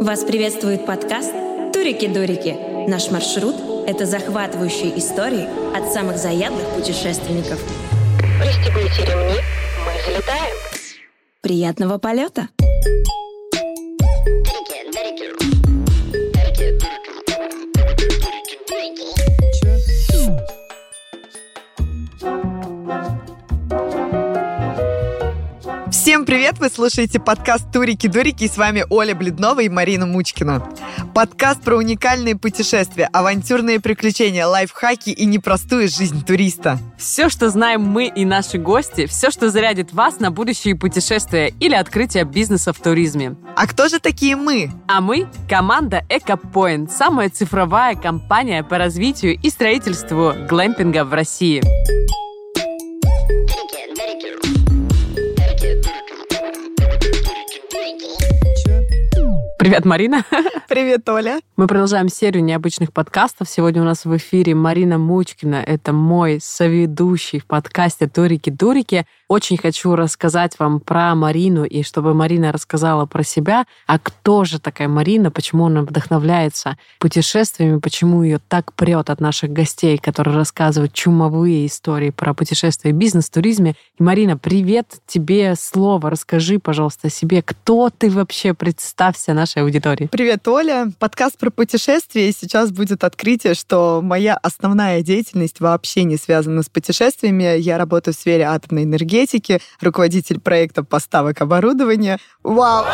Вас приветствует подкаст «Турики-дурики». Наш маршрут – это захватывающие истории от самых заядлых путешественников. Пристегните ремни, мы взлетаем. Приятного полета! Всем привет! Вы слушаете подкаст «Турики-дурики» и с вами Оля Бледнова и Марина Мучкина. Подкаст про уникальные путешествия, авантюрные приключения, лайфхаки и непростую жизнь туриста. Все, что знаем мы и наши гости, все, что зарядит вас на будущие путешествия или открытие бизнеса в туризме. А кто же такие мы? А мы – команда EcoPoint, самая цифровая компания по развитию и строительству глэмпинга в России. Привет, Марина. Привет, Оля. Мы продолжаем серию необычных подкастов. Сегодня у нас в эфире Марина Мучкина. Это мой соведущий в подкасте «Турики-дурики». Очень хочу рассказать вам про Марину, и чтобы Марина рассказала про себя. А кто же такая Марина, почему она вдохновляется путешествиями, почему ее так прет от наших гостей, которые рассказывают чумовые истории про путешествия, бизнес, туризме. И, Марина, привет тебе слово. Расскажи, пожалуйста, о себе. Кто ты вообще? Представься нашей аудитории. Привет, Оля. Подкаст про путешествия. И сейчас будет открытие, что моя основная деятельность вообще не связана с путешествиями. Я работаю в сфере атомной энергетики, руководитель проекта поставок оборудования. Вау!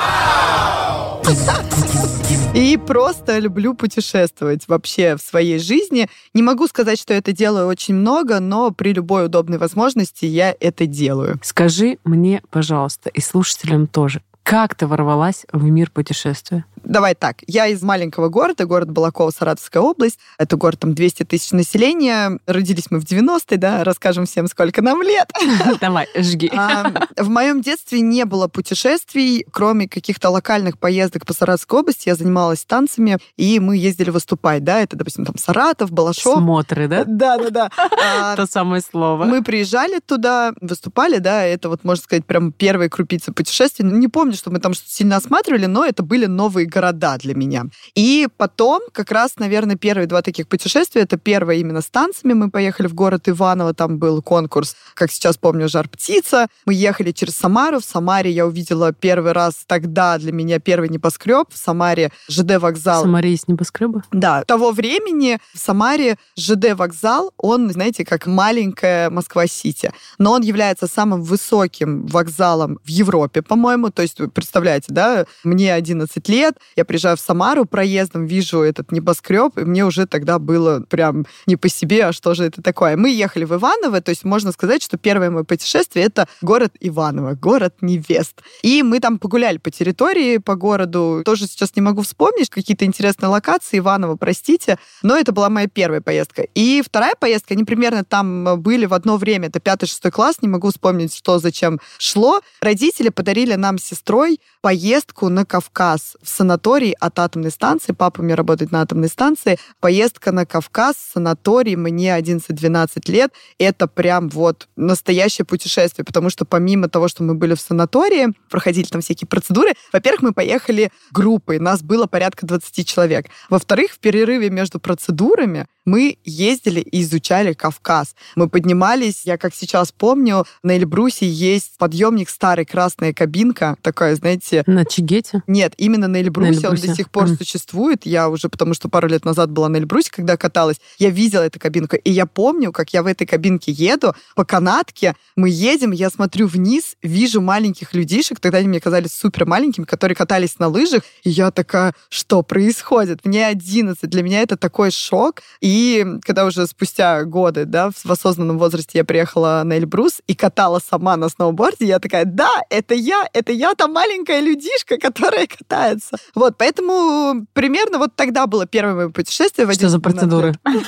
И просто люблю путешествовать вообще в своей жизни. Не могу сказать, что это делаю очень много, но при любой удобной возможности я это делаю. Скажи мне, пожалуйста, и слушателям тоже, как ты ворвалась в мир путешествия? Давай так. Я из маленького города, город Балаково, Саратовская область. Это город, там 200 тысяч населения. Родились мы в 90-е, да, расскажем всем, сколько нам лет. Давай, жги. А, в моем детстве не было путешествий, кроме каких-то локальных поездок по Саратовской области. Я занималась танцами, и мы ездили выступать, да, это, допустим, там Саратов, Балашов. Смотры, да? Да, да, да. А, То самое слово. Мы приезжали туда, выступали, да, это вот, можно сказать, прям первые крупицы путешествий. Не помню, что мы там что-то сильно осматривали, но это были новые города для меня. И потом, как раз, наверное, первые два таких путешествия, это первое именно с танцами. Мы поехали в город Иваново, там был конкурс, как сейчас помню, «Жар-птица». Мы ехали через Самару. В Самаре я увидела первый раз тогда для меня первый небоскреб. В Самаре ЖД вокзал. В Самаре есть небоскребы? Да. Того времени в Самаре ЖД вокзал, он, знаете, как маленькая Москва-Сити. Но он является самым высоким вокзалом в Европе, по-моему. То есть, представляете, да, мне 11 лет, я приезжаю в Самару проездом, вижу этот небоскреб, и мне уже тогда было прям не по себе, а что же это такое. Мы ехали в Иваново, то есть можно сказать, что первое мое путешествие — это город Иваново, город невест. И мы там погуляли по территории, по городу. Тоже сейчас не могу вспомнить какие-то интересные локации Иваново, простите, но это была моя первая поездка. И вторая поездка, они примерно там были в одно время, это пятый-шестой класс, не могу вспомнить, что зачем шло. Родители подарили нам с сестрой поездку на Кавказ в санаторий от атомной станции. Папа у меня работает на атомной станции. Поездка на Кавказ, санаторий, мне 11-12 лет. Это прям вот настоящее путешествие, потому что помимо того, что мы были в санатории, проходили там всякие процедуры, во-первых, мы поехали группой, нас было порядка 20 человек. Во-вторых, в перерыве между процедурами мы ездили и изучали Кавказ. Мы поднимались, я как сейчас помню, на Эльбрусе есть подъемник старый, красная кабинка, такая, знаете... На Чигете? Нет, именно на Эльбрусе, На Эльбрусе. он до сих пор Мгм. существует. Я уже, потому что пару лет назад была на Эльбрусе, когда каталась, я видела эту кабинку, и я помню, как я в этой кабинке еду по канатке, мы едем, я смотрю вниз, вижу маленьких людишек, тогда они мне казались супер маленькими, которые катались на лыжах, и я такая, что происходит? Мне 11, для меня это такой шок. И когда уже спустя годы, да, в осознанном возрасте я приехала на Эльбрус и катала сама на сноуборде, я такая, да, это я, это я та маленькая людишка, которая катается. Вот, поэтому примерно вот тогда было первое мое путешествие. в Что за 11-12 процедуры?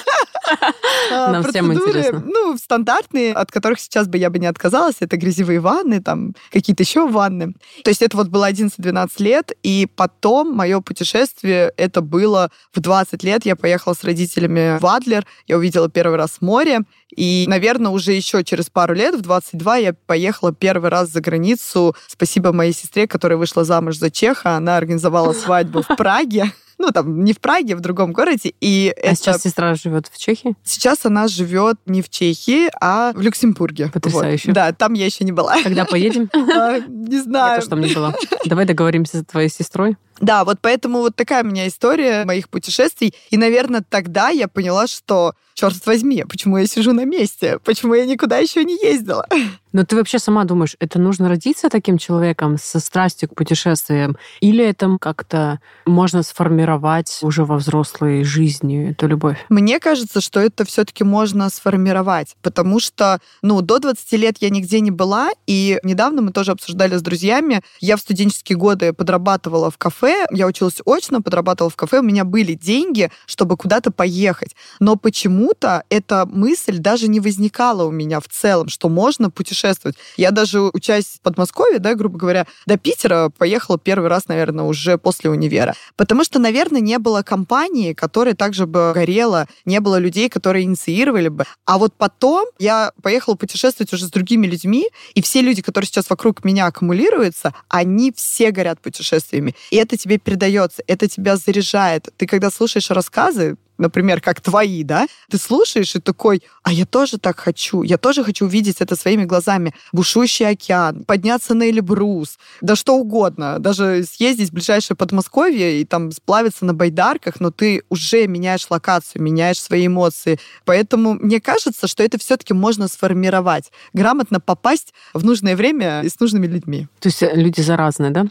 А, Нам всем интересно. Ну, стандартные, от которых сейчас бы я бы не отказалась. Это грязевые ванны, там какие-то еще ванны. То есть это вот было 11-12 лет, и потом мое путешествие, это было в 20 лет. Я поехала с родителями стране в Адлер. Я увидела первый раз море. И, наверное, уже еще через пару лет, в 22, я поехала первый раз за границу. Спасибо моей сестре, которая вышла замуж за Чеха. Она организовала свадьбу в Праге ну, там, не в Праге, в другом городе. И а это... сейчас сестра живет в Чехии? Сейчас она живет не в Чехии, а в Люксембурге. Потрясающе. Вот. Да, там я еще не была. Когда поедем? А, не знаю. Я тоже там не была. Давай договоримся с твоей сестрой. Да, вот поэтому вот такая у меня история моих путешествий. И, наверное, тогда я поняла, что, черт возьми, почему я сижу на месте? Почему я никуда еще не ездила? Но ты вообще сама думаешь, это нужно родиться таким человеком со страстью к путешествиям? Или это как-то можно сформировать уже во взрослой жизни, эту любовь? Мне кажется, что это все-таки можно сформировать, потому что, ну, до 20 лет я нигде не была, и недавно мы тоже обсуждали с друзьями, я в студенческие годы подрабатывала в кафе, я училась очно, подрабатывала в кафе, у меня были деньги, чтобы куда-то поехать. Но почему-то эта мысль даже не возникала у меня в целом, что можно путешествовать. Я даже, учась в Подмосковье, да, грубо говоря, до Питера поехала первый раз, наверное, уже после универа. Потому что, наверное, не было компании, которая также бы горела, не было людей, которые инициировали бы. А вот потом я поехала путешествовать уже с другими людьми, и все люди, которые сейчас вокруг меня аккумулируются, они все горят путешествиями. И это это тебе передается, это тебя заряжает. Ты когда слушаешь рассказы, например, как твои, да, ты слушаешь и такой, а я тоже так хочу, я тоже хочу увидеть это своими глазами. Бушующий океан, подняться на Эльбрус, да что угодно, даже съездить в ближайшее Подмосковье и там сплавиться на байдарках, но ты уже меняешь локацию, меняешь свои эмоции. Поэтому мне кажется, что это все-таки можно сформировать, грамотно попасть в нужное время и с нужными людьми. То есть э, люди заразные, да?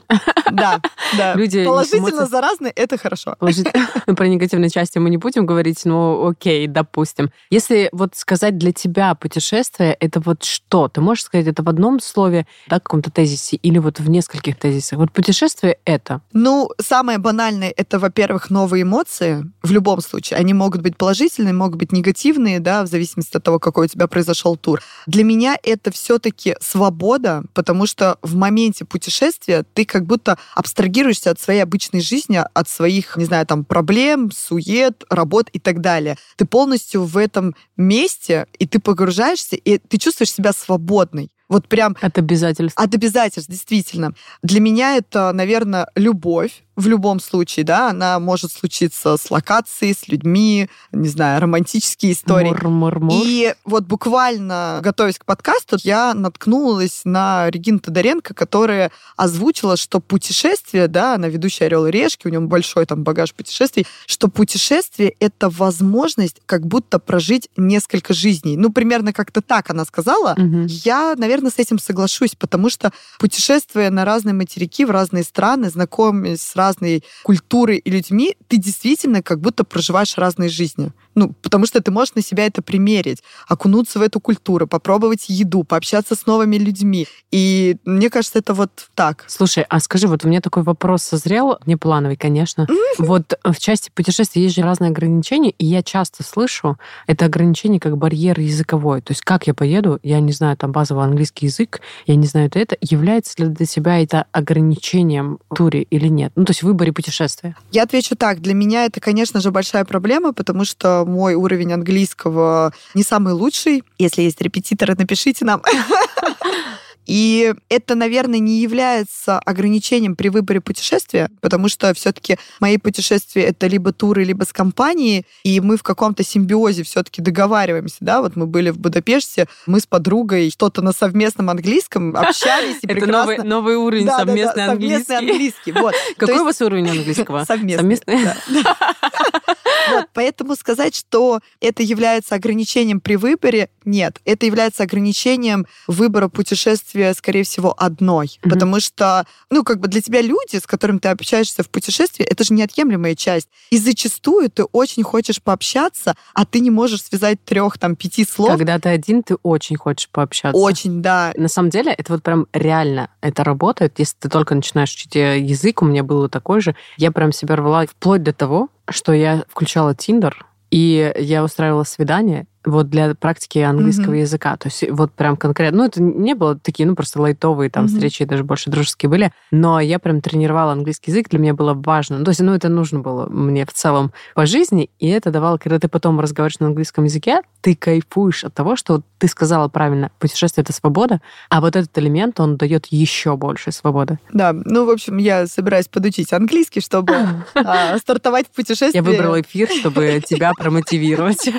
Да, да. Люди Положительно заразные — это хорошо. Про негативные части мы не будем будем говорить, ну, окей, допустим. Если вот сказать для тебя путешествие, это вот что? Ты можешь сказать это в одном слове, да, каком-то тезисе, или вот в нескольких тезисах? Вот путешествие — это? Ну, самое банальное — это, во-первых, новые эмоции. В любом случае. Они могут быть положительные, могут быть негативные, да, в зависимости от того, какой у тебя произошел тур. Для меня это все-таки свобода, потому что в моменте путешествия ты как будто абстрагируешься от своей обычной жизни, от своих, не знаю, там, проблем, сует, работ и так далее. Ты полностью в этом месте, и ты погружаешься, и ты чувствуешь себя свободной. Вот прям... От обязательств. От обязательств, действительно. Для меня это, наверное, любовь в любом случае, да, она может случиться с локацией, с людьми, не знаю, романтические истории. Мур, мур, мур. И вот буквально, готовясь к подкасту, я наткнулась на Регину Тодоренко, которая озвучила, что путешествие, да, она ведущая «Орел и решки», у нее большой там багаж путешествий, что путешествие — это возможность как будто прожить несколько жизней. Ну, примерно как-то так она сказала. Угу. Я, наверное, с этим соглашусь, потому что путешествуя на разные материки, в разные страны, знакомясь с разной культурой и людьми, ты действительно как будто проживаешь разные жизни. Ну, потому что ты можешь на себя это примерить, окунуться в эту культуру, попробовать еду, пообщаться с новыми людьми. И мне кажется, это вот так. Слушай, а скажи, вот у меня такой вопрос созрел, не плановый, конечно. Вот в части путешествий есть же разные ограничения, и я часто слышу это ограничение как барьер языковой. То есть как я поеду, я не знаю там базовый английский язык, я не знаю это, это является ли для тебя это ограничением в туре или нет? Ну, то есть в выборе путешествия. Я отвечу так. Для меня это, конечно же, большая проблема, потому что мой уровень английского не самый лучший. Если есть репетиторы, напишите нам. И это, наверное, не является ограничением при выборе путешествия, потому что все-таки мои путешествия это либо туры, либо с компанией, и мы в каком-то симбиозе все-таки договариваемся, да, вот мы были в Будапеште, мы с подругой что-то на совместном английском общались. И это новый, новый уровень да, совместный да, да, английский. Совместный английский, вот. Какой у вас уровень английского? Совместный. Вот, поэтому сказать, что это является ограничением при выборе, нет. Это является ограничением выбора путешествия, скорее всего, одной. Mm-hmm. Потому что, ну, как бы для тебя люди, с которыми ты общаешься в путешествии, это же неотъемлемая часть. И зачастую ты очень хочешь пообщаться, а ты не можешь связать трех, там, пяти слов. Когда ты один, ты очень хочешь пообщаться. Очень, да. На самом деле, это вот прям реально это работает. Если ты только начинаешь учить э, язык, у меня было такой же, я прям себя рвала вплоть до того, что я включала Тиндер, и я устраивала свидание, вот для практики английского mm-hmm. языка. То есть вот прям конкретно, ну это не было такие, ну просто лайтовые там mm-hmm. встречи, даже больше дружеские были, но я прям тренировала английский язык, для меня было важно. Ну, то есть, ну это нужно было мне в целом по жизни, и это давало, когда ты потом разговариваешь на английском языке, ты кайфуешь от того, что ты сказала правильно, путешествие — это свобода, а вот этот элемент, он дает еще больше свободы. Да, ну, в общем, я собираюсь подучить английский, чтобы а, стартовать в путешествии. Я выбрала эфир, чтобы тебя промотивировать.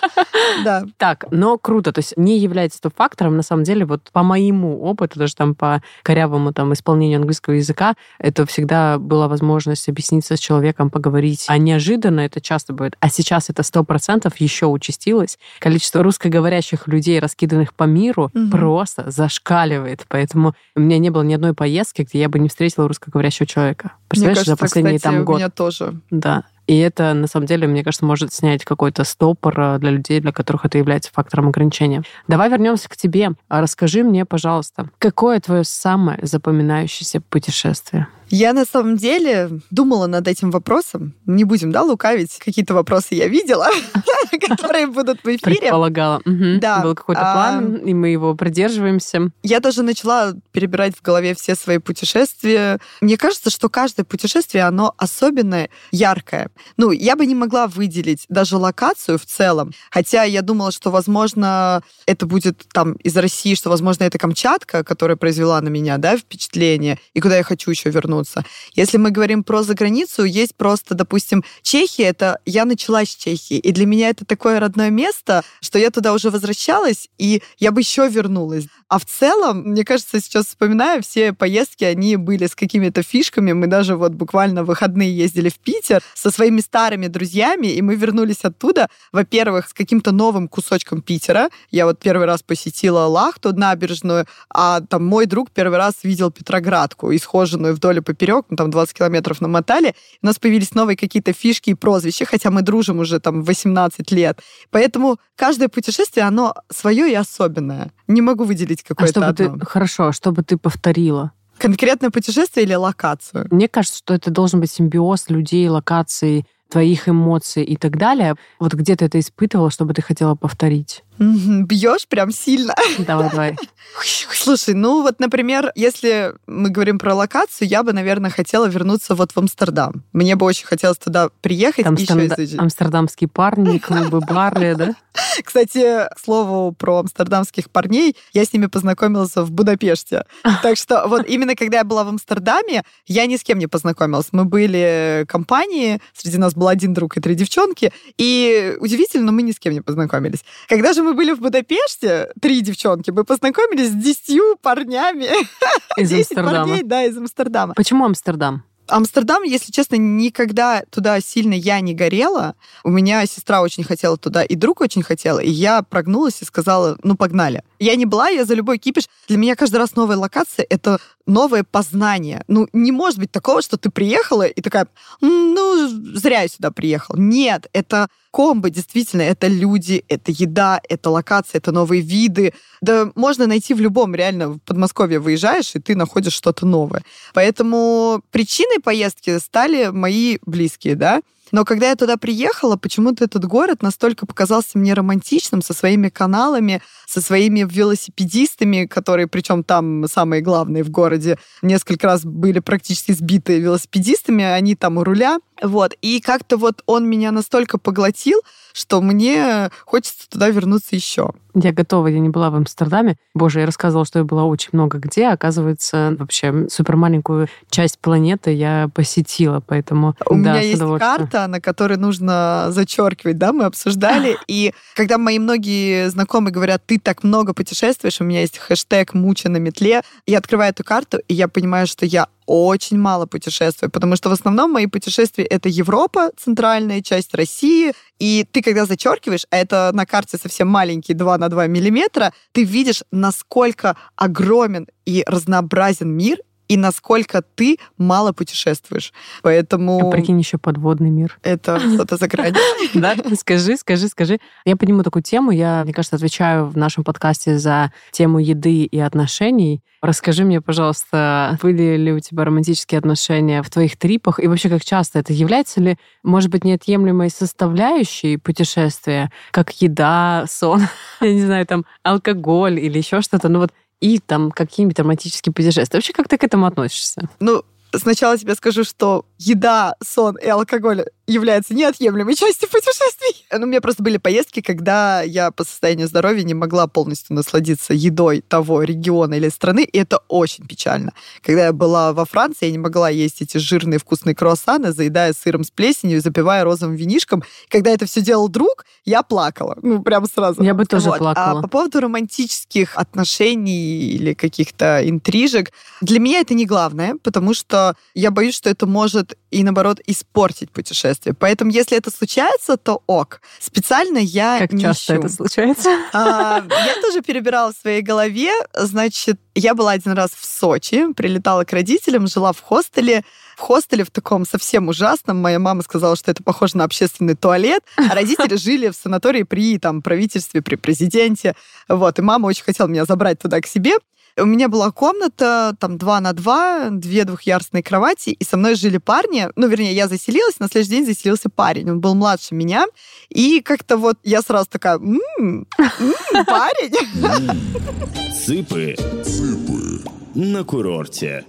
Да. Так, но круто. То есть не является это фактором, на самом деле, вот по моему опыту, даже там по корявому там исполнению английского языка, это всегда была возможность объясниться с человеком, поговорить. А неожиданно это часто бывает. А сейчас это сто процентов еще участилось. Количество русскоговорящих людей, раскиданных по миру, угу. просто зашкаливает. Поэтому у меня не было ни одной поездки, где я бы не встретила русскоговорящего человека. Представляешь, Мне кажется, за последний кстати, там год. У меня тоже. Да. И это, на самом деле, мне кажется, может снять какой-то стопор э, для людей, для которых это является фактором ограничения. Давай вернемся к тебе. Расскажи мне, пожалуйста, какое твое самое запоминающееся путешествие? Я на самом деле думала над этим вопросом. Не будем, да, лукавить. Какие-то вопросы я видела, которые будут в эфире. Предполагала. Да. Был какой-то план, и мы его придерживаемся. Я даже начала перебирать в голове все свои путешествия. Мне кажется, что каждое путешествие, оно особенное, яркое. Ну, я бы не могла выделить даже локацию в целом, хотя я думала, что, возможно, это будет там из России, что, возможно, это Камчатка, которая произвела на меня, да, впечатление, и куда я хочу еще вернуться вернуться. Если мы говорим про заграницу, есть просто, допустим, Чехия, это я начала с Чехии, и для меня это такое родное место, что я туда уже возвращалась, и я бы еще вернулась. А в целом, мне кажется, сейчас вспоминаю, все поездки, они были с какими-то фишками. Мы даже вот буквально в выходные ездили в Питер со своими старыми друзьями, и мы вернулись оттуда, во-первых, с каким-то новым кусочком Питера. Я вот первый раз посетила Лахту, набережную, а там мой друг первый раз видел Петроградку, исхоженную вдоль поперек, ну, там 20 километров намотали. У нас появились новые какие-то фишки и прозвища, хотя мы дружим уже там 18 лет. Поэтому каждое путешествие, оно свое и особенное. Не могу выделить какое-то а одно. Ты, хорошо, чтобы ты повторила. Конкретное путешествие или локацию? Мне кажется, что это должен быть симбиоз людей, локаций, твоих эмоций и так далее. Вот где ты это испытывала, чтобы ты хотела повторить? Бьешь прям сильно. Давай, давай. Слушай, ну вот, например, если мы говорим про локацию, я бы, наверное, хотела вернуться вот в Амстердам. Мне бы очень хотелось туда приехать. Там еще. Амстердамские парни, клубы, бары, да? Кстати, к слову про амстердамских парней, я с ними познакомилась в Будапеште. Так что вот именно когда я была в Амстердаме, я ни с кем не познакомилась. Мы были компании, среди нас был один друг и три девчонки, и удивительно, но мы ни с кем не познакомились. Когда же мы были в Будапеште, три девчонки, мы познакомились с десятью парнями. Из Амстердама. Парней, да, из Амстердама. Почему Амстердам? Амстердам, если честно, никогда туда сильно я не горела. У меня сестра очень хотела туда, и друг очень хотел. И я прогнулась и сказала, ну, погнали. Я не была, я за любой кипиш. Для меня каждый раз новая локация — это новое познание. Ну, не может быть такого, что ты приехала и такая, ну, зря я сюда приехал. Нет, это комбо, действительно, это люди, это еда, это локация, это новые виды. Да можно найти в любом, реально, в Подмосковье выезжаешь, и ты находишь что-то новое. Поэтому причиной поездки стали мои близкие, да, но когда я туда приехала, почему-то этот город настолько показался мне романтичным со своими каналами, со своими велосипедистами, которые, причем там самые главные в городе, несколько раз были практически сбиты велосипедистами, они там у руля. Вот. И как-то вот он меня настолько поглотил, что мне хочется туда вернуться еще. Я готова, я не была в Амстердаме. Боже, я рассказывала, что я была очень много где. Оказывается, вообще супер маленькую часть планеты я посетила, поэтому У да, меня есть карта, на которой нужно зачеркивать, да, мы обсуждали. И когда мои многие знакомые говорят, ты так много путешествуешь, у меня есть хэштег «муча на метле», я открываю эту карту, и я понимаю, что я очень мало путешествую, потому что в основном мои путешествия это Европа, центральная часть России, и ты когда зачеркиваешь, а это на карте совсем маленький 2 на 2 миллиметра, ты видишь, насколько огромен и разнообразен мир, и насколько ты мало путешествуешь. Поэтому... А прикинь, еще подводный мир. Это что-то за гранью. Да, скажи, скажи, скажи. Я подниму такую тему. Я, мне кажется, отвечаю в нашем подкасте за тему еды и отношений. Расскажи мне, пожалуйста, были ли у тебя романтические отношения в твоих трипах? И вообще, как часто это является ли, может быть, неотъемлемой составляющей путешествия, как еда, сон, я не знаю, там, алкоголь или еще что-то? Ну вот и там какие-нибудь романтические путешествия. Вообще, как ты к этому относишься? Ну, сначала тебе скажу, что еда, сон и алкоголь являются неотъемлемой частью путешествий. Ну, у меня просто были поездки, когда я по состоянию здоровья не могла полностью насладиться едой того региона или страны, и это очень печально. Когда я была во Франции, я не могла есть эти жирные вкусные круассаны, заедая сыром с плесенью и запивая розовым винишком. Когда это все делал друг, я плакала. Ну, прям сразу. Я бы тоже вот. плакала. А по поводу романтических отношений или каких-то интрижек, для меня это не главное, потому что я боюсь, что это может и, наоборот, испортить путешествие. Поэтому, если это случается, то ок. Специально я как не часто ищу. это случается? А, я тоже перебирала в своей голове. Значит, я была один раз в Сочи, прилетала к родителям, жила в хостеле. В хостеле в таком совсем ужасном. Моя мама сказала, что это похоже на общественный туалет. А родители жили в санатории при там, правительстве, при президенте. Вот. И мама очень хотела меня забрать туда к себе. У меня была комната, там, два на два, две двухъярусные кровати, и со мной жили парни. Ну, вернее, я заселилась, на следующий день заселился парень. Он был младше меня. И как-то вот я сразу такая, «М, м, парень. Цыпы. На курорте.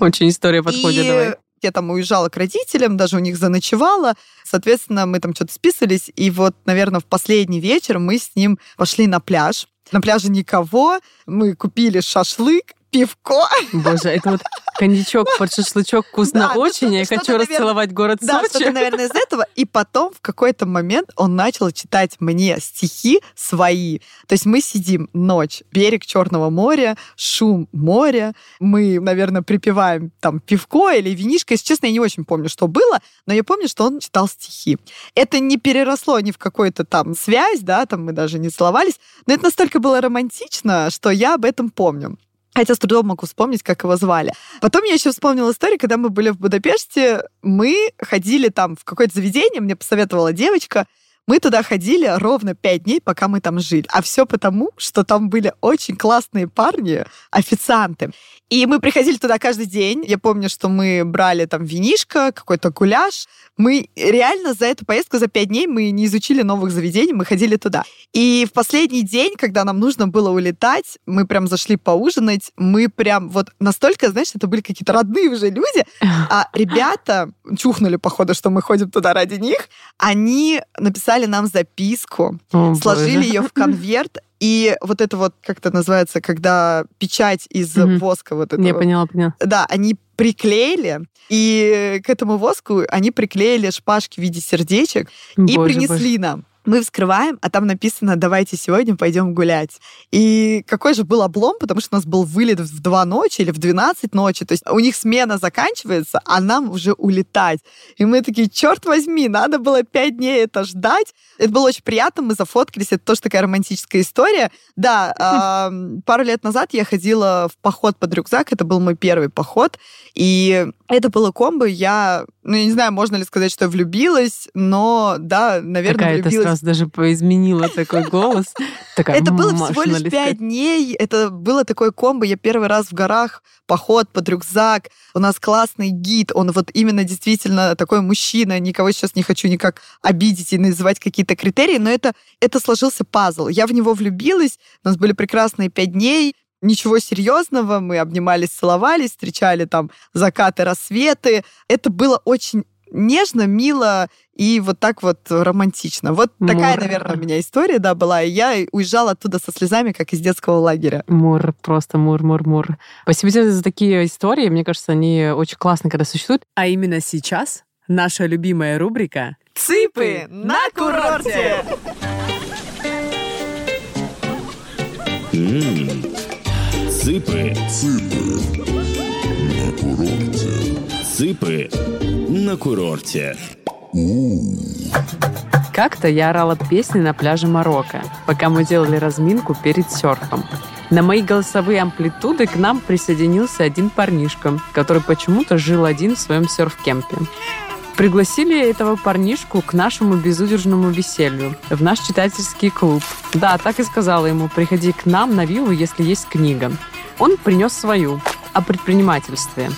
Очень история подходит, И давай. Я там уезжала к родителям, даже у них заночевала. Соответственно, мы там что-то списывались. И вот, наверное, в последний вечер мы с ним пошли на пляж. На пляже никого. Мы купили шашлык, пивко. Боже, это вот коньячок под шашлычок вкусно Да, ну очень. Я хочу наверное, расцеловать город Да, Сочи. что-то, наверное, из этого. И потом в какой-то момент он начал читать мне стихи свои. То есть мы сидим ночь, берег Черного моря, шум моря. Мы, наверное, припеваем там пивко или винишко. Если честно, я не очень помню, что было, но я помню, что он читал стихи. Это не переросло ни в какую-то там связь, да, там мы даже не целовались, но это настолько было романтично, что я об этом помню. Хотя с трудом могу вспомнить, как его звали. Потом я еще вспомнила историю, когда мы были в Будапеште, мы ходили там в какое-то заведение, мне посоветовала девочка, мы туда ходили ровно пять дней, пока мы там жили. А все потому, что там были очень классные парни, официанты. И мы приходили туда каждый день. Я помню, что мы брали там винишко, какой-то гуляш. Мы реально за эту поездку, за пять дней, мы не изучили новых заведений, мы ходили туда. И в последний день, когда нам нужно было улетать, мы прям зашли поужинать, мы прям вот настолько, знаешь, это были какие-то родные уже люди, а ребята чухнули, походу, что мы ходим туда ради них, они написали нам записку, О, сложили боже. ее в конверт, и вот это вот, как это называется, когда печать из Мгм. воска вот этого. Я поняла, поняла. Да, они приклеили, и к этому воску они приклеили шпажки в виде сердечек и Боже, принесли боже. нам. Мы вскрываем, а там написано «давайте сегодня пойдем гулять». И какой же был облом, потому что у нас был вылет в 2 ночи или в 12 ночи. То есть у них смена заканчивается, а нам уже улетать. И мы такие, черт возьми, надо было 5 дней это ждать. Это было очень приятно, мы зафоткались, это тоже такая романтическая история. Да, пару лет назад я ходила в поход под рюкзак, это был мой первый поход, и это было комбо, я, ну, я не знаю, можно ли сказать, что влюбилась, но, да, наверное, Какая-то влюбилась. сразу даже поизменила такой голос. Такая Это было всего лишь пять дней. Это было такое комбо. Я первый раз в горах, поход под рюкзак. У нас классный гид. Он вот именно действительно такой мужчина. Никого сейчас не хочу никак обидеть и называть какие-то критерии, но это, это сложился пазл. Я в него влюбилась. У нас были прекрасные пять дней. Ничего серьезного, мы обнимались, целовались, встречали там закаты, рассветы. Это было очень нежно, мило и вот так вот романтично. Вот такая, Мур. наверное, у меня история, да, была. И я уезжала оттуда со слезами, как из детского лагеря. Мур, просто мур, мур, мур. Спасибо тебе за такие истории. Мне кажется, они очень классно, когда существуют. А именно сейчас наша любимая рубрика Цыпы на курорте! Цыпы. Цыпы на курорте. Как-то я орала песни на пляже Марокко, пока мы делали разминку перед серфом. На мои голосовые амплитуды к нам присоединился один парнишка, который почему-то жил один в своем серф-кемпе. Пригласили этого парнишку к нашему безудержному веселью, в наш читательский клуб. Да, так и сказала ему, приходи к нам на виллу, если есть книга. Он принес свою, о предпринимательстве.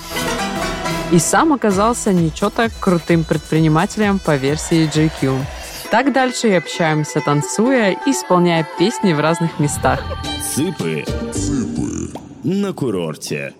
И сам оказался ничего так крутым предпринимателем по версии GQ. Так дальше и общаемся, танцуя и исполняя песни в разных местах. Цыпы. Цыпы. На курорте.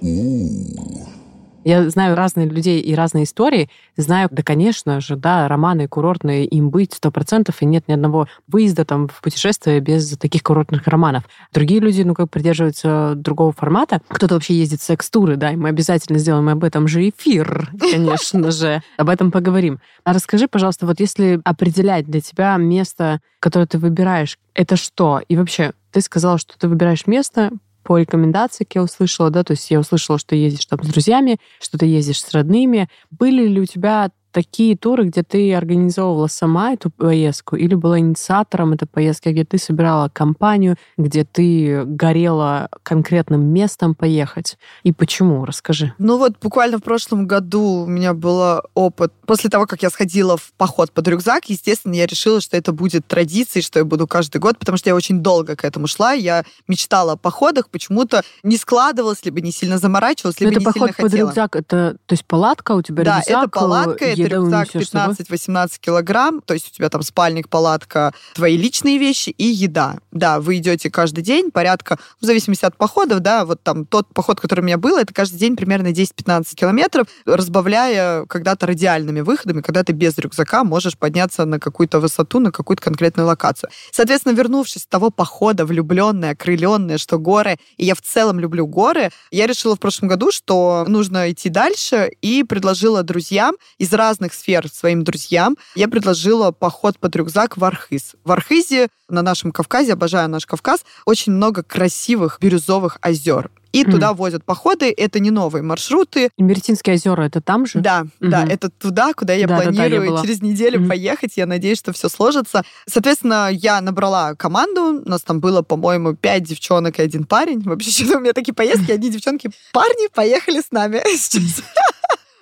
Я знаю разные людей и разные истории. Знаю, да, конечно же, да, романы курортные им быть сто процентов, и нет ни одного выезда там в путешествие без таких курортных романов. Другие люди, ну, как придерживаются другого формата. Кто-то вообще ездит в секс-туры, да, и мы обязательно сделаем об этом же эфир, конечно же. Об этом поговорим. А расскажи, пожалуйста, вот если определять для тебя место, которое ты выбираешь, это что? И вообще, ты сказала, что ты выбираешь место по рекомендации, как я услышала, да, то есть я услышала, что ездишь там с друзьями, что ты ездишь с родными. Были ли у тебя такие туры, где ты организовывала сама эту поездку или была инициатором этой поездки, где ты собирала компанию, где ты горела конкретным местом поехать? И почему? Расскажи. Ну вот буквально в прошлом году у меня был опыт. После того, как я сходила в поход под рюкзак, естественно, я решила, что это будет традицией, что я буду каждый год, потому что я очень долго к этому шла. Я мечтала о походах, почему-то не складывалось, либо не сильно заморачивалась, либо Но это не поход сильно под хотела. рюкзак, это, то есть палатка у тебя Да, рюкзак, это палатка, э, еда рюкзак унесешь с собой? 15-18 килограмм, то есть у тебя там спальник, палатка, твои личные вещи и еда. Да, вы идете каждый день, порядка, в зависимости от походов, да, вот там тот поход, который у меня был, это каждый день примерно 10-15 километров, разбавляя когда-то радиальными выходами, когда ты без рюкзака можешь подняться на какую-то высоту, на какую-то конкретную локацию. Соответственно, вернувшись с того похода, влюбленная, окрыленная, что горы, и я в целом люблю горы, я решила в прошлом году, что нужно идти дальше, и предложила друзьям из разных сфер своим друзьям, я предложила поход под рюкзак в Архыз. В Архызе, на нашем Кавказе, обожаю наш Кавказ, очень много красивых бирюзовых озер. И Мгм. туда возят походы. Это не новые маршруты. Меретинские озера, это там же? Да, да, Мгм. это туда, куда я я планирую была. через неделю Мгм. поехать. Я надеюсь, что все сложится. Соответственно, я набрала команду. У нас там было, по-моему, пять девчонок и один парень. Вообще, что у меня такие поездки, одни девчонки, парни поехали с нами сейчас.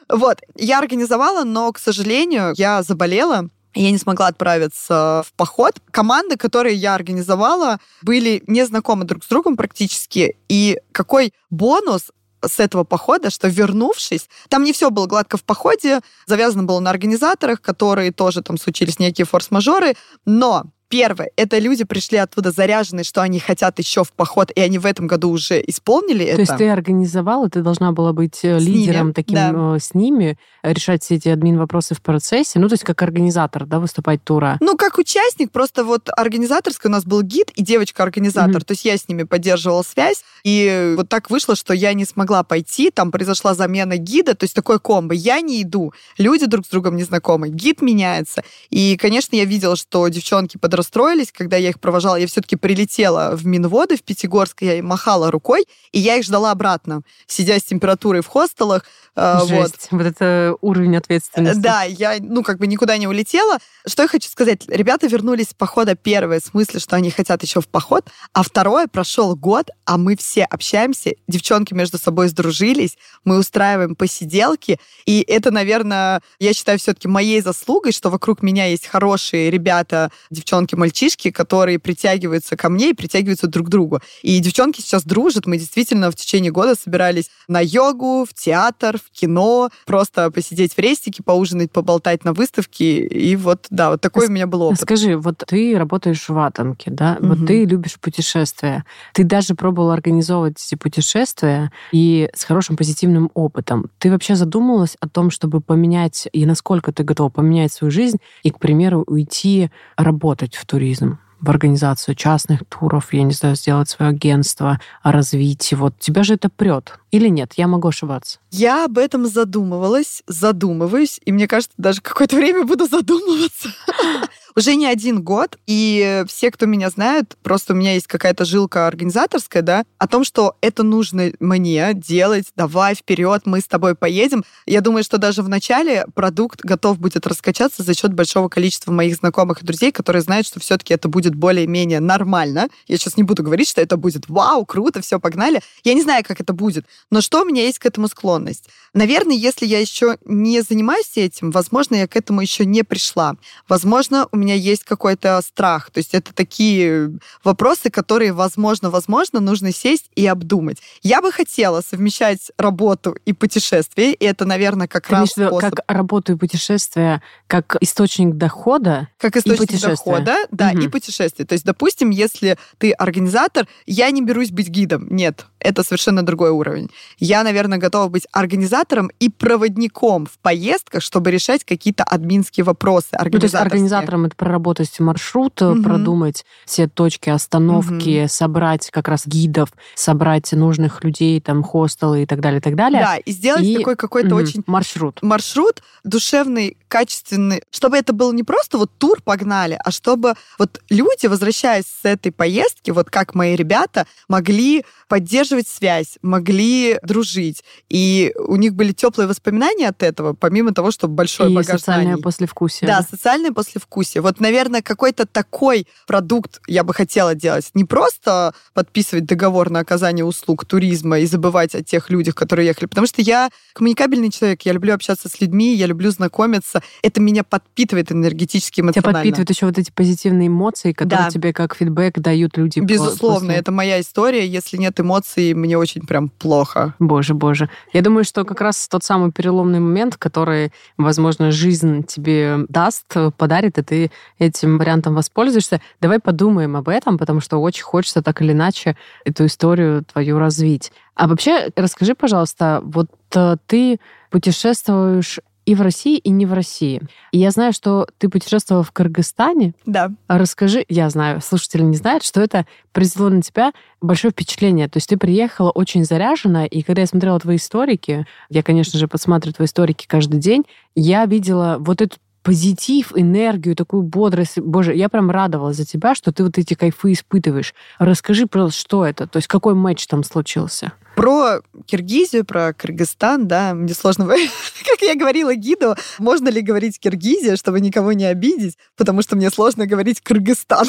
Вот, я организовала, но, к сожалению, я заболела. Я не смогла отправиться в поход. Команды, которые я организовала, были не знакомы друг с другом практически. И какой бонус с этого похода, что вернувшись, там не все было гладко в походе, завязано было на организаторах, которые тоже там случились некие форс-мажоры, но Первое, это люди пришли оттуда заряженные, что они хотят еще в поход, и они в этом году уже исполнили То это. есть ты организовала, ты должна была быть э, С лидером ними, таким да. э, с ними, э, решать все эти админ-вопросы в процессе, ну, то есть как организатор, да, выступать тура. Ну, как участник, просто вот организаторский у нас был гид и девочка-организатор. Мгм. То есть я с ними поддерживала связь. И вот так вышло, что я не смогла пойти. Там произошла замена гида. То есть такое комбо. Я не иду. Люди друг с другом не знакомы. Гид меняется. И, конечно, я видела, что девчонки подрастроились, когда я их провожала. Я все-таки прилетела в Минводы, в Пятигорск. Я им махала рукой, и я их ждала обратно, сидя с температурой в хостелах. Э, вот. Жесть. Вот это уровень ответственности. Да, я, ну, как бы никуда не улетела. Что я хочу сказать? Ребята вернулись с похода первое, в смысле, что они хотят еще в поход, а второе, прошел год, а мы все общаемся, девчонки между собой сдружились, мы устраиваем посиделки, и это, наверное, я считаю все-таки моей заслугой, что вокруг меня есть хорошие ребята, девчонки, мальчишки, которые притягиваются ко мне и притягиваются друг к другу. И девчонки сейчас дружат, мы действительно в течение года собирались на йогу, в театр, в кино, просто посидеть в рестике, поужинать, поболтать на выставке. И вот, да, вот такой у меня был опыт. Скажи, вот ты работаешь в Атомке, да? Мгм. Вот ты любишь путешествия. Ты даже пробовала организовывать эти путешествия и с хорошим позитивным опытом. Ты вообще задумывалась о том, чтобы поменять, и насколько ты готова поменять свою жизнь и, к примеру, уйти работать в туризм? В организацию частных туров, я не знаю, сделать свое агентство, развить его. Тебя же это прет. Или нет? Я могу ошибаться. Я об этом задумывалась, задумываюсь, и мне кажется, даже какое-то время буду задумываться. уже не один год, и все, кто меня знают, просто у меня есть какая-то жилка организаторская, да, о том, что это нужно мне делать, давай вперед, мы с тобой поедем. Я думаю, что даже в начале продукт готов будет раскачаться за счет большого количества моих знакомых и друзей, которые знают, что все-таки это будет более-менее нормально. Я сейчас не буду говорить, что это будет вау, круто, все, погнали. Я не знаю, как это будет, но что у меня есть к этому склонность? Наверное, если я еще не занимаюсь этим, возможно, я к этому еще не пришла. Возможно, у меня есть какой-то страх. То есть это такие вопросы, которые, возможно, возможно, нужно сесть и обдумать. Я бы хотела совмещать работу и путешествие, и это, наверное, как Ты раз способ. как работу и путешествия, как источник дохода? Как источник дохода, да, и Мгм. путешествие. То есть, допустим, если ты организатор, я не берусь быть гидом. Нет, это совершенно другой уровень. Я, наверное, готова быть организатором и проводником в поездках, чтобы решать какие-то админские вопросы Ну, то есть организатором это проработать маршрут, Мгм. продумать все точки остановки, собрать как раз гидов, собрать нужных людей, там, хостелы и так далее, и так далее. Да, и сделать И- такой какой-то Мгм. очень Маршрут. маршрут душевный, качественный, чтобы это был не просто вот тур погнали, а чтобы вот люди, возвращаясь с этой поездки, вот как мои ребята, могли поддерживать связь, могли дружить. И у них были теплые воспоминания от этого, помимо того, что большой и багаж социальное знаний. послевкусие. Да, социальное послевкусие. Вот, наверное, какой-то такой продукт я бы хотела делать. Не просто подписывать договор на оказание услуг туризма и забывать о тех людях, которые ехали. Потому что я коммуникабельный человек, я люблю общаться с людьми, я люблю знакомиться. Это меня подпитывает энергетически, Тебя эмоционально. подпитывают еще вот эти позитивные эмоции, которые Да. тебе как фидбэк дают люди. Безусловно, после. это моя история. Если нет эмоций, мне очень прям плохо. Боже, боже. Я думаю, что как раз тот самый переломный момент, который, возможно, жизнь тебе даст, подарит, и ты этим вариантом воспользуешься. Давай подумаем об этом, потому что очень хочется так или иначе эту историю твою развить. А вообще, расскажи, пожалуйста, вот э, ты путешествуешь и в России, и не в России. И я знаю, что ты путешествовала в Кыргызстане, Да. а Расскажи, я знаю, слушатели не знают, что это произвело на тебя большое впечатление. То есть ты приехала очень заряжена, и когда я смотрела твои историки, я, конечно же, подсматриваю твои историки каждый день, я видела вот этот позитив, энергию, такую бодрость. Боже, я прям радовалась за тебя, что ты вот эти кайфы испытываешь. Расскажи, пожалуйста, что это? То есть какой матч там случился? Про Киргизию, про Кыргызстан, да, мне сложно... Как я говорила гиду, можно ли говорить Киргизия, чтобы никого не обидеть, потому что мне сложно говорить Кыргызстан.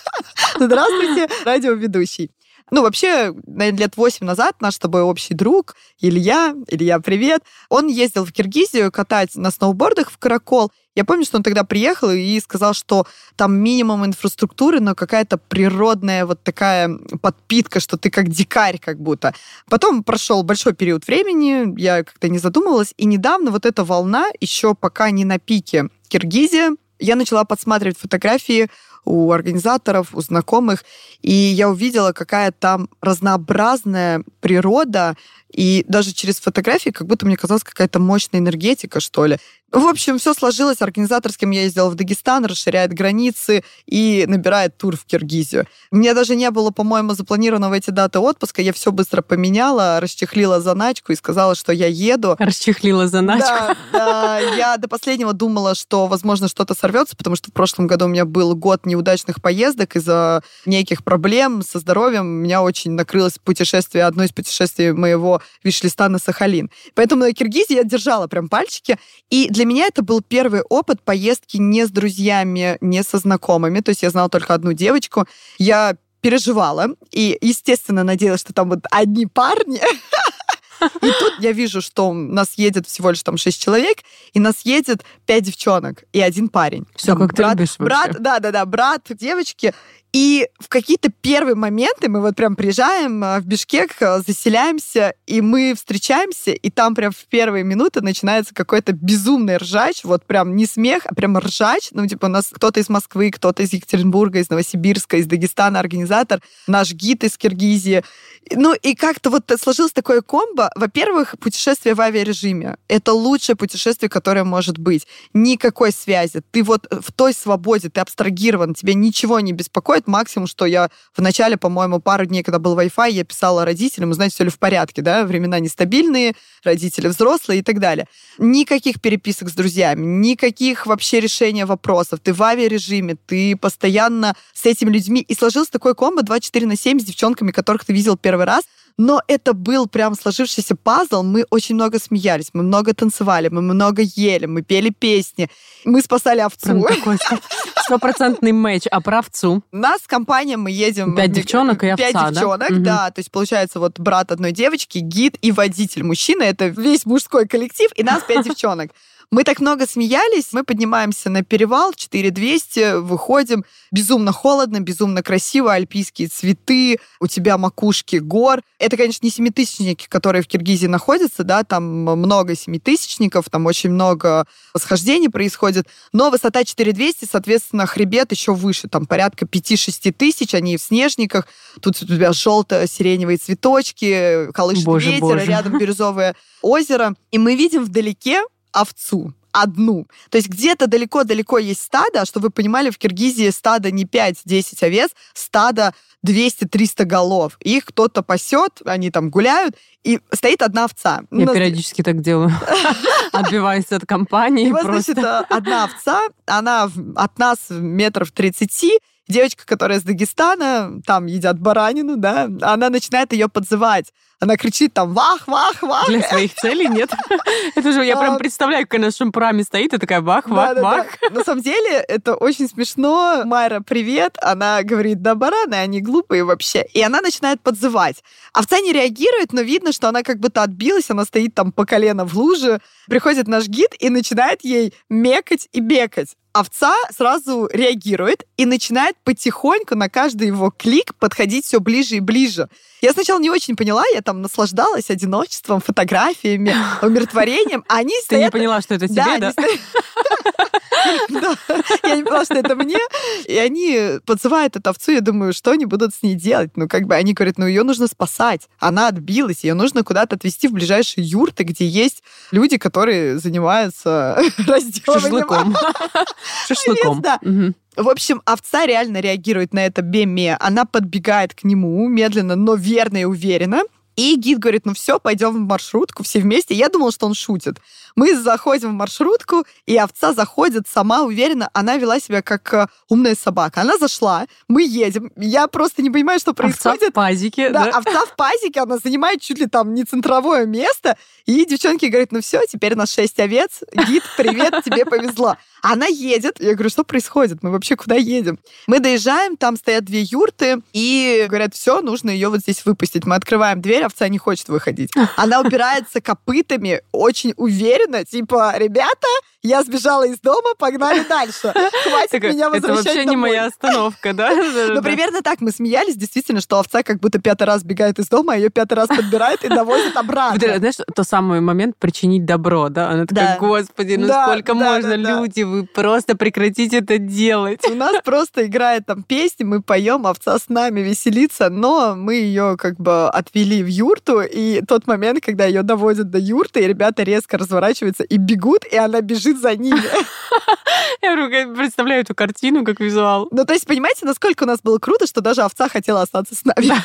Здравствуйте, радиоведущий. Ну, вообще, лет восемь назад наш с тобой общий друг Илья, Илья, привет, он ездил в Киргизию катать на сноубордах в Каракол. Я помню, что он тогда приехал и сказал, что там минимум инфраструктуры, но какая-то природная вот такая подпитка, что ты как дикарь как будто. Потом прошел большой период времени, я как-то не задумывалась, и недавно вот эта волна, еще пока не на пике Киргизия, я начала подсматривать фотографии у организаторов, у знакомых, и я увидела, какая там разнообразная природа, и даже через фотографии как будто мне казалась какая-то мощная энергетика, что ли. В общем, все сложилось. Организатор, с кем я ездила в Дагестан, расширяет границы и набирает тур в Киргизию. Мне даже не было, по-моему, запланировано в эти даты отпуска. Я все быстро поменяла, расчехлила заначку и сказала, что я еду. Расчехлила заначку. Да, да, я до последнего думала, что, возможно, что-то сорвется, потому что в прошлом году у меня был год неудачных поездок из-за неких проблем со здоровьем. Меня очень накрылось путешествие, одно из путешествий моего виш-листа на Сахалин. Поэтому на Киргизии я держала прям пальчики. И для меня это был первый опыт поездки не с друзьями, не со знакомыми. То есть я знала только одну девочку. Я переживала и, естественно, надеялась, что там вот одни парни. И тут я вижу, что нас едет всего лишь там шесть человек, и нас едет пять девчонок и один парень. Там как ты брат, любишь вообще. брат, да, да, да, брат, девочки. И в какие-то первые моменты мы вот прям приезжаем а, в Бишкек, а, заселяемся, и мы встречаемся, и там прям в первые минуты начинается какой-то безумный ржач, вот прям не смех, а прям ржач. Ну, типа, у нас кто-то из Москвы, кто-то из Екатеринбурга, из Новосибирска, из Дагестана организатор, наш гид из Киргизии. Ну, и как-то вот сложилось такое комбо. Во-первых, путешествие в авиарежиме. Это лучшее путешествие, которое может быть. Никакой связи. Ты вот в той свободе, ты абстрагирован, тебя ничего не беспокоит, приезжают. Максимум, что я в начале, по-моему, пару дней, когда был Wi-Fi, я писала родителям, узнать, все ли в порядке, да, времена нестабильные, родители взрослые и так далее. Никаких переписок с друзьями, никаких вообще решения вопросов. Ты в авиарежиме, ты постоянно с этими людьми. И сложился такой комбо 24 на 7 с девчонками, которых ты видел первый раз, но это был прям сложившийся пазл. Мы очень много смеялись, мы много танцевали, мы много ели, мы пели песни, мы спасали овцу. Прям такой стопроцентный матч. А про овцу? У нас компания, мы едем... Пять девчонок и овца, Пять да? девчонок, Мгм. да. То есть, получается, вот брат одной девочки, гид и водитель мужчина. Это весь мужской коллектив, и нас пять девчонок. Мы так много смеялись, мы поднимаемся на перевал 4200, выходим, безумно холодно, безумно красиво, альпийские цветы, у тебя макушки гор. Это, конечно, не семитысячники, которые в Киргизии находятся, да, там много семитысячников, там очень много восхождений происходит, но высота 4200, соответственно, хребет еще выше, там порядка 5-6 тысяч, они в снежниках, тут у тебя желто-сиреневые цветочки, колышет Боже, ветер, боже. рядом бирюзовое озеро, и мы видим вдалеке овцу одну. То есть где-то далеко-далеко есть стадо, а чтобы вы понимали, в Киргизии стадо не 5-10 овец, стадо 200-300 голов. Их кто-то пасет, они там гуляют, и стоит одна овца. Я Ну, периодически так делаю. Отбиваюсь от компании. вот, просто. значит, э, одна овца, она от нас метров 30, девочка, которая из Дагестана, там едят баранину, да, она начинает ее подзывать. Она кричит там «Вах, вах, вах!» Для своих целей нет. Это же я прям представляю, как она на шампраме стоит и такая вах, вах. да. На самом деле это очень смешно. Майра, привет. Она говорит, да, бараны, они глупые вообще. И она начинает подзывать. Овца не реагирует, но видно, что она как будто отбилась, она стоит там по колено в луже. Приходит наш гид и начинает ей мекать и бекать. Овца сразу реагирует и начинает потихоньку на каждый его клик подходить все ближе и ближе. Я сначала не очень поняла, я там наслаждалась одиночеством, фотографиями, умиротворением. А они Ты не стоят поняла, что это тебе, да, стоят-. Я не поняла, что это мне. И они подзывают эту овцу, я думаю, что они будут с ней делать? Ну, как бы они говорят, ну, ее нужно спасать. Она отбилась, ее нужно куда-то отвезти в ближайшие юрты, где есть люди, которые занимаются разделыванием Шашлыком. Шашлыком. да. В общем, овца реально реагирует на это беме. Она подбегает к нему медленно, но верно и уверенно. И гид говорит, ну все, пойдем в маршрутку все вместе. Я думала, что он шутит. Мы заходим в маршрутку, и овца заходит сама уверенно. Она вела себя как э, умная собака. Она зашла, мы едем. Я просто не понимаю, что Овца происходит. в пазике, Да, да? овца в пазике, она занимает чуть ли там не центровое место. И девчонки говорят, ну все, теперь нас шесть овец. Гид, привет, тебе повезло. Она едет. Я говорю, что происходит? Мы вообще куда едем? Мы доезжаем, там стоят две юрты, и говорят, все, нужно ее вот здесь выпустить. Мы открываем дверь, овца не хочет выходить. Она упирается копытами очень уверенно, типа, ребята, я сбежала из дома, погнали дальше. Хватит меня Это возвращать вообще не домой». моя остановка, да? Ну, примерно так мы смеялись, действительно, что овца как будто пятый раз бегает из дома, а ее пятый раз подбирает и довозит это, обратно. знаешь, то самый момент причинить добро, да? Она такая, господи, ну сколько можно, люди, вы просто прекратите это делать. У нас просто играет там песни, мы поем, овца с нами веселится, но мы ее как бы отвели в юрту, и тот момент, когда ее доводят до юрты, и ребята резко разворачиваются и бегут, и она бежит за ними. Я представляю эту картину как визуал. Ну, то есть, понимаете, насколько у нас было круто, что даже овца хотела остаться с нами.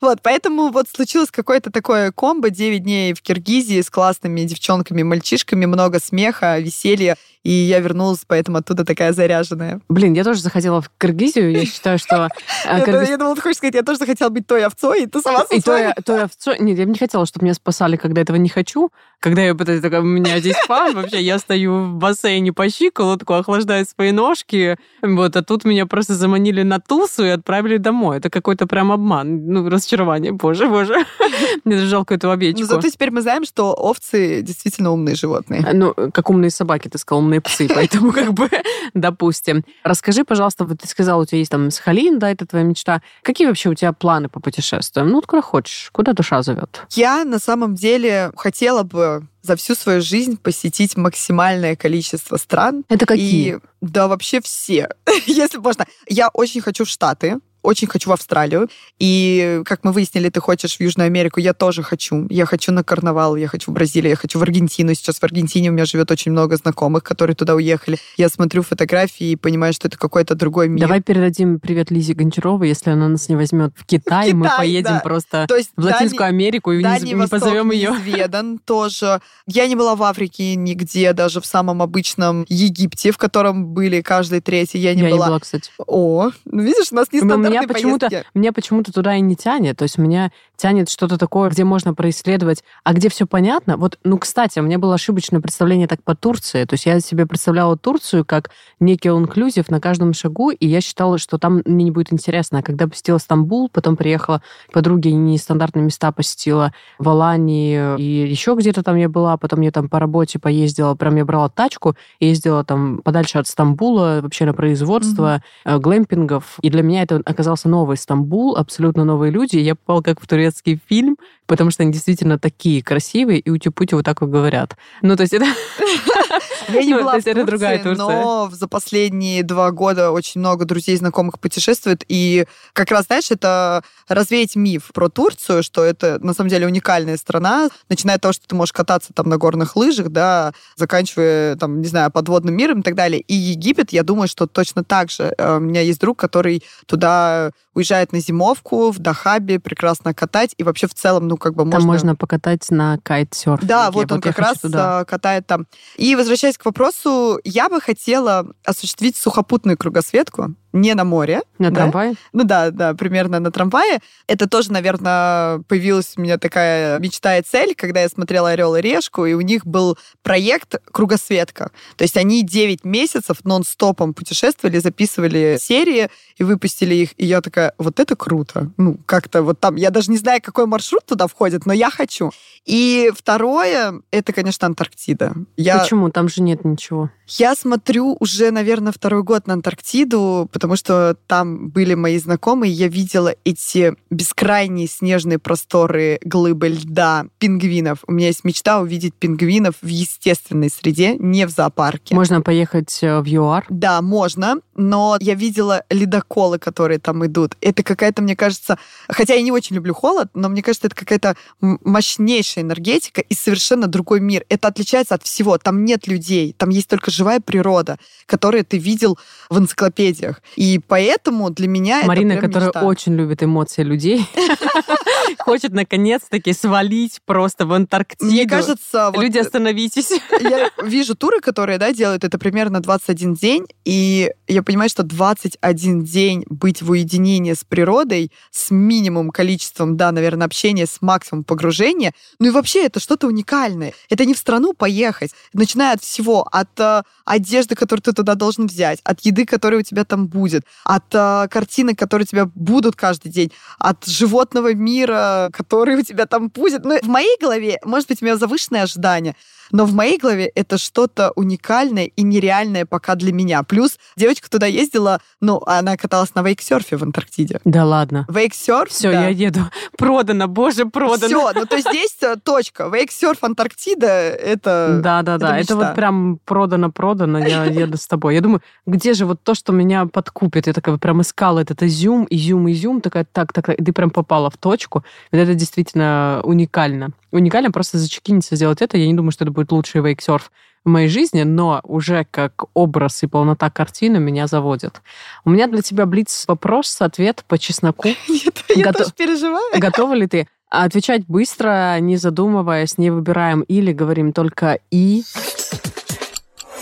Вот, поэтому вот случилось какое-то такое комбо 9 дней в Киргизии с классными девчонками, мальчишками, много смеха, веселья, и я вернулась, поэтому оттуда такая заряженная. Блин, я тоже захотела в Киргизию. Я считаю, что... э, Я, думала, ты хочешь сказать, я тоже захотела быть той овцой, и тусоваться И с то вами. я, то я овцой- Нет, я бы не хотела, чтобы меня спасали, когда этого не хочу. Когда я пытаюсь, такая, у меня здесь фан, вообще я стою в бассейне по щиколотку, охлаждаю свои ножки, вот, а тут меня просто заманили на тусу и отправили домой. Это какой-то прям обман, ну, разочарование, боже, боже. Мне жалко эту Но овечку. Ну, зато теперь мы знаем, что овцы действительно умные животные. Ну, как умные собаки, ты сказал, умные псы, поэтому как бы, допустим. Расскажи, пожалуйста, вот ты сказала, у тебя есть там Сахалин, да, это твоя мечта. Какие вообще у тебя планы по путешествиям? Ну, вот куда хочешь, куда душа зовет? Я на самом деле хотела бы за всю свою жизнь посетить максимальное количество стран. Это какие? И да, вообще все, если можно. Я очень хочу в Штаты. Очень хочу в Австралию. И, как мы выяснили, ты хочешь в Южную Америку, я тоже хочу. Я хочу на карнавал, я хочу в Бразилию, я хочу в Аргентину. Сейчас в Аргентине у меня живет очень много знакомых, которые туда уехали. Я смотрю фотографии и понимаю, что это какой-то другой мир. Давай передадим привет Лизе Гончаровой, если она нас не возьмет в Китай, В мы Китай, поедем да. просто То есть в Латинскую Дальний- Америку и не, Дальний не Восток позовем ее. неизведан тоже. Я не была в Африке нигде, даже в самом обычном Египте, в котором были каждый третий, я не Я была. не была, кстати. О, ну видишь, у нас Но нестандартные меня почему-то, меня почему-то туда и не тянет. То есть меня тянет что-то такое, где можно происследовать, а где все понятно. Вот, ну, кстати, у меня было ошибочное представление так по Турции. То есть я себе представляла Турцию как некий all-inclusive на каждом шагу, и я считала, что там мне не будет интересно. А когда посетила Стамбул, потом приехала к подруге, нестандартные места посетила в Алании, и еще где-то там я была, потом я там по работе поездила, прям я брала тачку, ездила там подальше от Стамбула, вообще на производство э, глэмпингов. И для меня это оказался новый Стамбул, абсолютно новые люди. Я попала как в турецкий фильм, потому что они действительно такие красивые, и ути-пути вот так вот говорят. Ну, то есть это... Я не Ну, была в Турции, но за последние два года очень много друзей, знакомых путешествует. И как раз, знаешь, это развеять миф про Турцию, что это на самом деле уникальная страна, начиная от того, что ты можешь кататься там на горных лыжах, да, заканчивая там, не знаю, подводным миром и так далее. И Египет, я думаю, что точно так же. Э, У меня есть друг, который туда уезжает на зимовку в Дахабе, прекрасно катать, и вообще в целом, ну, как бы Там можно... можно покатать на кайтсерфинге. Да, вот он я как раз туда. а, катает там. И возвращаясь к вопросу, я бы хотела осуществить сухопутную кругосветку, не на море. На да? трамвае? Ну да, да, примерно на трамвае. Это тоже, наверное, появилась у меня такая мечта и цель, когда я смотрела «Орел и решку», и у них был проект «Кругосветка». То есть они 9 месяцев нон-стопом путешествовали, записывали серии и выпустили их. И я такая, вот это круто. Ну, как-то вот там, я даже не знаю, какой маршрут туда входит, но я хочу. И второе, это, конечно, Антарктида. Я, Почему? Там же нет ничего. я смотрю уже, наверное, второй год на Антарктиду, потому что там были мои знакомые, я видела эти бескрайние снежные просторы глыбы льда пингвинов. У меня есть мечта увидеть пингвинов в естественной среде, не в зоопарке. Можно поехать э, в ЮАР. Да, можно, но я видела ледоколы, которые там идут. Это какая-то, мне кажется, хотя я не очень люблю холод, но мне кажется, это какая-то мощнейшая энергетика и совершенно другой мир. Это отличается от всего. Там нет людей, там есть только живая природа, которую ты видел в энциклопедиях. И поэтому для меня Марина, это которая мечта. очень любит эмоции людей, хочет наконец-таки свалить просто в Антарктиду. Мне кажется, Люди, остановитесь. я вижу туры, которые, да, делают это примерно 21 день, и я понимаю, что 21 день быть в уединении с природой, с минимум количеством, да, наверное, общения, с максимум погружения, ну и вообще это что-то уникальное. Это не в страну поехать, начиная от всего, от э, одежды, которую ты туда должен взять, от еды, которая у тебя там будет, от э, картинок, которые у тебя будут каждый день, от животного мира, который у тебя там будет. Ну, в моей голове, может быть, у меня завышенные ожидания, но в моей голове это что-то уникальное и нереальное пока для меня. Плюс девочка туда ездила, ну, она каталась на вейксерфе в Антарктиде. Да ладно. Вейксерф, Все, да. я еду. Продано, боже, продано. Все, ну то есть здесь э, точка. Вейксерф Антарктида это... Да, да, да. Это, вот прям продано-продано. Я еду с тобой. Я думаю, где же вот то, что меня подкупит? Я такая прям искала этот изюм, изюм, изюм. Такая, так, так, так. И ты прям попала в точку. Вот это действительно уникально. Уникально просто зачекиниться, сделать это. Я не думаю, что это будет лучший вейксерф в моей жизни, но уже как образ и полнота картины меня заводят. У меня для тебя блиц вопрос, ответ по чесноку. Нет, я Готов- тоже переживаю. Готова ли ты? Отвечать быстро, не задумываясь, не выбираем или говорим только и.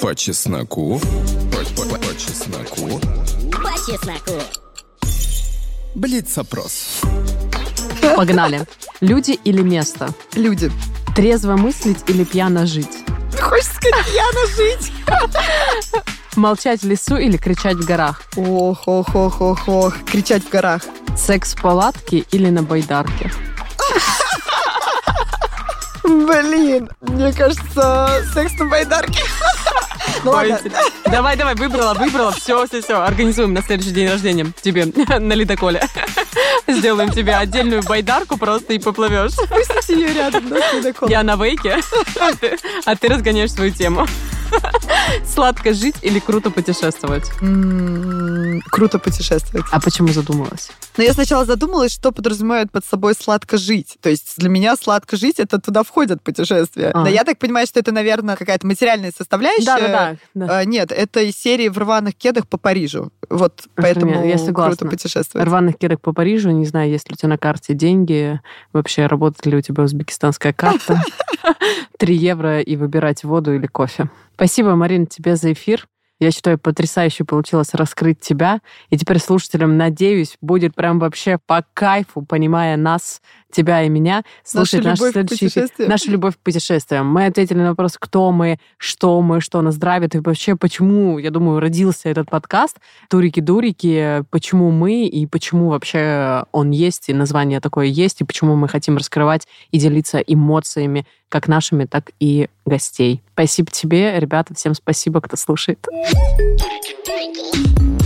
По чесноку. По, по- по чесноку. По чесноку. Блиц-опрос. Погнали. Люди или место? Люди. Трезво мыслить или пьяно жить? Хочешь сказать, пьяно жить? Молчать в лесу или кричать в горах? Ох, ох, ох, ох, ох. Кричать в горах. Секс в палатке или на байдарке? Блин, мне кажется, секс на байдарке. Ну ладно, Давай, давай, выбрала, выбрала. Все, все, все. Организуем на следующий день рождения тебе на ледоколе. Сделаем тебе отдельную байдарку просто и поплывешь. пустите ее рядом, да, с ледоколом. Я на вейке, а ты, а ты разгоняешь свою тему. Сладко жить или круто путешествовать? М, Круто путешествовать. А почему задумалась? Но я сначала задумалась, что подразумевает под собой сладко жить. То есть для меня сладко жить это туда входят путешествия. А. Но я так понимаю, что это, наверное, какая-то материальная составляющая. Да-да-да. да. А, Нет, это из серии в рваных кедах по Парижу. Вот поэтому я согласна. круто путешествовать. Рваных кедок по Парижу, не знаю, есть ли у тебя на карте деньги, вообще работает ли у тебя узбекистанская карта. Три евро и выбирать воду или кофе. Спасибо, Марина, тебе за эфир. Я считаю, потрясающе получилось раскрыть тебя. И теперь слушателям, надеюсь, будет прям вообще по кайфу, понимая нас, тебя и меня, слушать Наша наши следующие... Наша любовь к путешествиям. Мы ответили на вопрос, кто мы, что мы, что нас драйвит, и вообще почему, я думаю, родился этот подкаст «Турики-дурики», почему мы, и почему вообще он есть, и название такое есть, и почему мы хотим раскрывать и делиться эмоциями как нашими, так и гостей. Спасибо тебе, ребята, всем спасибо, кто слушает. Турики-дурики.